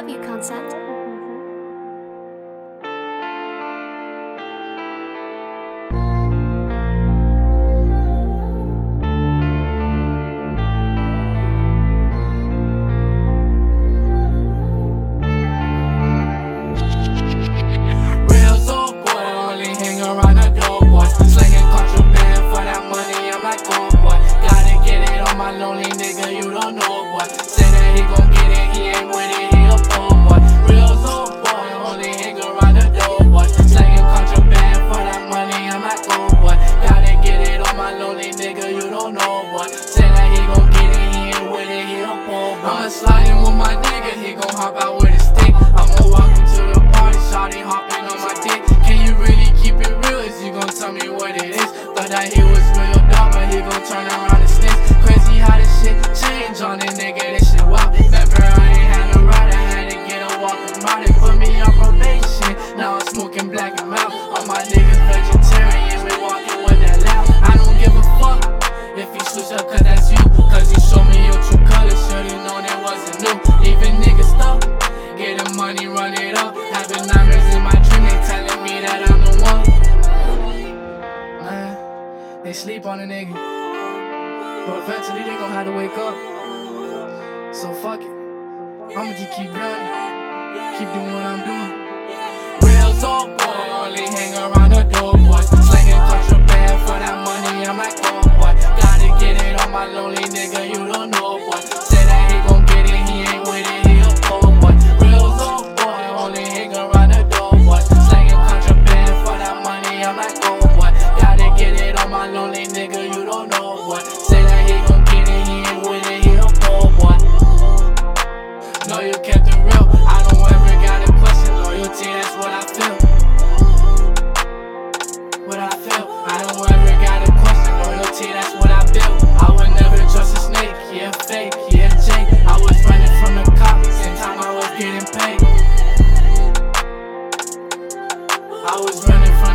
love you concept. Sliding with my nigga, he gon' hop out having niggas stuck. Get the money, run it up. Having nightmares in my dream, they telling me that I'm the one. Man, they sleep on a nigga. But eventually they gon' have to wake up. So fuck it. I'ma just keep running. Keep doing what I'm doing. Real soul boy, only hang around the door boys. Slanging contraband for that money, I'm like, oh boy. Gotta get it on my lonely nigga. know you kept it real. I don't ever got a question loyalty, that's what I feel. What I feel. I don't ever got a question loyalty, that's what I feel. I would never trust a snake, yeah, fake, yeah, Jake. I was running from the cops, same time I was getting paid. I was running from